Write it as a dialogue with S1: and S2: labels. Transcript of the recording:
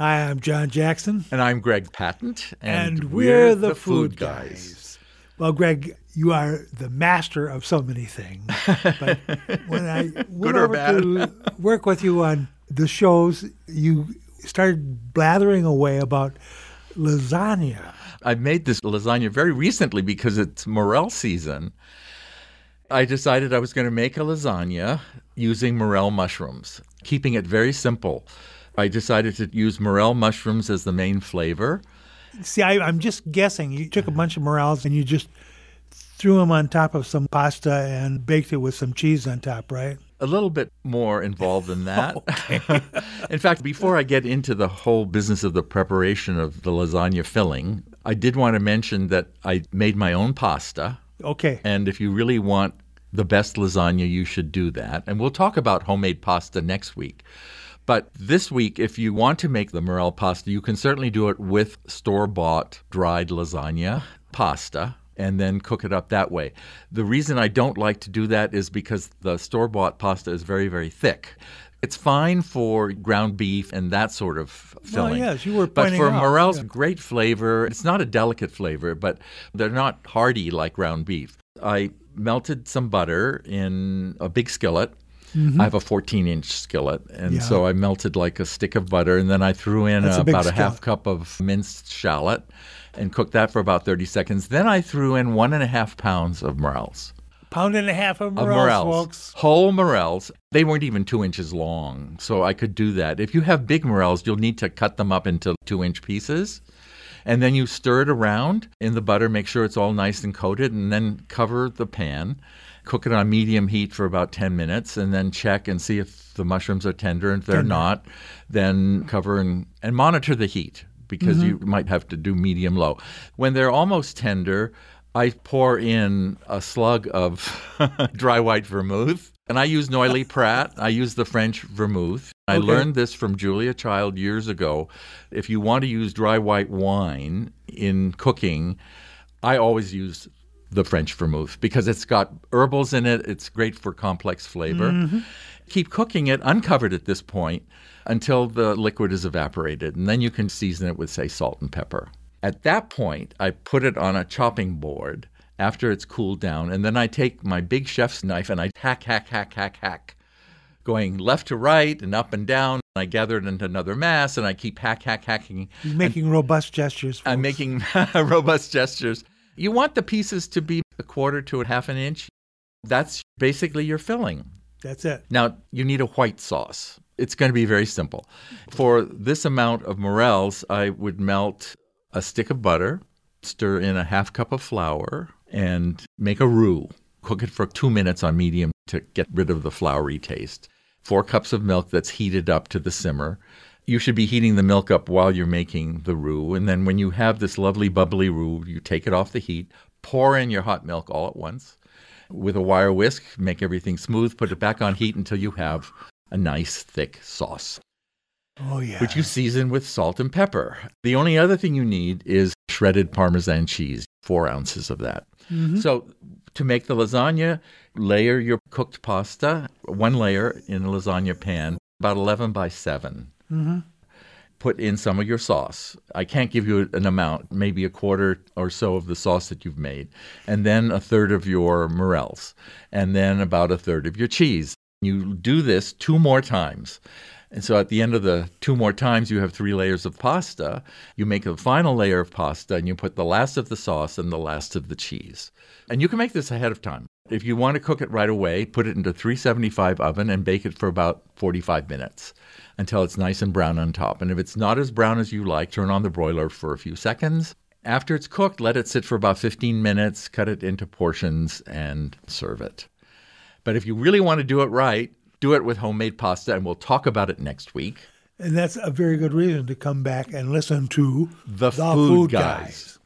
S1: Hi, I'm John Jackson.
S2: And I'm Greg Patent.
S1: And, and we're, we're, the, the Food, guys. guys. Well, Greg, you are the master of so many things. But when I went over bad? to work with you on the shows, you started blathering away about lasagna.
S2: I made this lasagna very recently because it's morel season. I decided I was going to make a lasagna using morel mushrooms, keeping it very simple. I decided to use morel mushrooms as the main flavor.
S1: See, I, am just guessing. You took a bunch of morels and you just threw them on top of some pasta and baked it with some cheese on top, right?
S2: A little bit more involved than that. In fact, before I get into the whole business of the preparation of the lasagna filling, I did want to mention that I made my own pasta.
S1: Okay.
S2: And if you really want the best lasagna, you should do that. And we'll talk about homemade pasta next week. But this week, if you want to make the morel pasta, you can certainly do it with store bought dried lasagna pasta and then cook it up that way. The reason I don't like to do that is because the store bought pasta is very, very thick. It's fine for ground beef and that sort of filling.
S1: Well, yes, you were
S2: But for
S1: out.
S2: morels,
S1: yeah.
S2: great flavor. It's not a delicate flavor, but they're not hearty like ground beef. I melted some butter in a big skillet Mm-hmm. I have a 14 inch skillet. And yeah. so I melted like a stick of butter. And then I threw in a, about a half cup of minced shallot and cooked that for about 30 seconds. Then I threw in one and a half pounds of morels.
S1: Pound and a half of morels, of morels, folks.
S2: Whole morels. They weren't even two inches long, so I could do that. If you have big morels, you'll need to cut them up into two inch pieces. And then you stir it around in the butter, make sure it's all nice and coated, and then cover the pan cook it on medium heat for about 10 minutes and then check and see if the mushrooms are tender. And if they're tender. not, then cover and, and monitor the heat because mm-hmm. you might have to do medium low. When they're almost tender, I pour in a slug of dry white vermouth. And I use Noilly Prat. I use the French vermouth. I okay. learned this from Julia Child years ago. If you want to use dry white wine in cooking, I always use the French vermouth because it's got herbals in it. It's great for complex flavor. Mm-hmm. Keep cooking it uncovered at this point until the liquid is evaporated, and then you can season it with, say, salt and pepper. At that point, I put it on a chopping board after it's cooled down, and then I take my big chef's knife and I hack, hack, hack, hack, hack, going left to right and up and down. I gather it into another mass, and I keep hack, hack, hacking.
S1: You're making
S2: and
S1: robust gestures. Folks.
S2: I'm making robust gestures. You want the pieces to be a quarter to a half an inch. That's basically your filling.
S1: That's it.
S2: Now, you need a white sauce. It's going to be very simple. For this amount of morels, I would melt a stick of butter, stir in a half cup of flour, and make a roux. Cook it for two minutes on medium to get rid of the floury taste. Four cups of milk that's heated up to the simmer you should be heating the milk up while you're making the roux. And then when you have this lovely bubbly roux, you take it off the heat, pour in your hot milk all at once with a wire whisk, make everything smooth, put it back on heat until you have a nice thick sauce.
S1: Oh, yeah.
S2: Which you season with salt and pepper. The only other thing you need is shredded Parmesan cheese, four ounces of that. Mm-hmm. So, to make the lasagna, layer your cooked pasta, one layer in a lasagna pan, about 11 by 7 Mm-hmm. Put in some of your sauce. I can't give you an amount, maybe a quarter or so of the sauce that you've made, and then a third of your morels, and then about a third of your cheese. You do this two more times. And so at the end of the two more times, you have three layers of pasta. You make a final layer of pasta and you put the last of the sauce and the last of the cheese. And you can make this ahead of time. If you want to cook it right away, put it into 375 oven and bake it for about 45 minutes until it's nice and brown on top. And if it's not as brown as you like, turn on the broiler for a few seconds. After it's cooked, let it sit for about 15 minutes, cut it into portions, and serve it. But if you really want to do it right, do it with homemade pasta, and we'll talk about it next week.
S1: And that's a very good reason to come back and listen to
S2: The, the Food, Food guys. guys.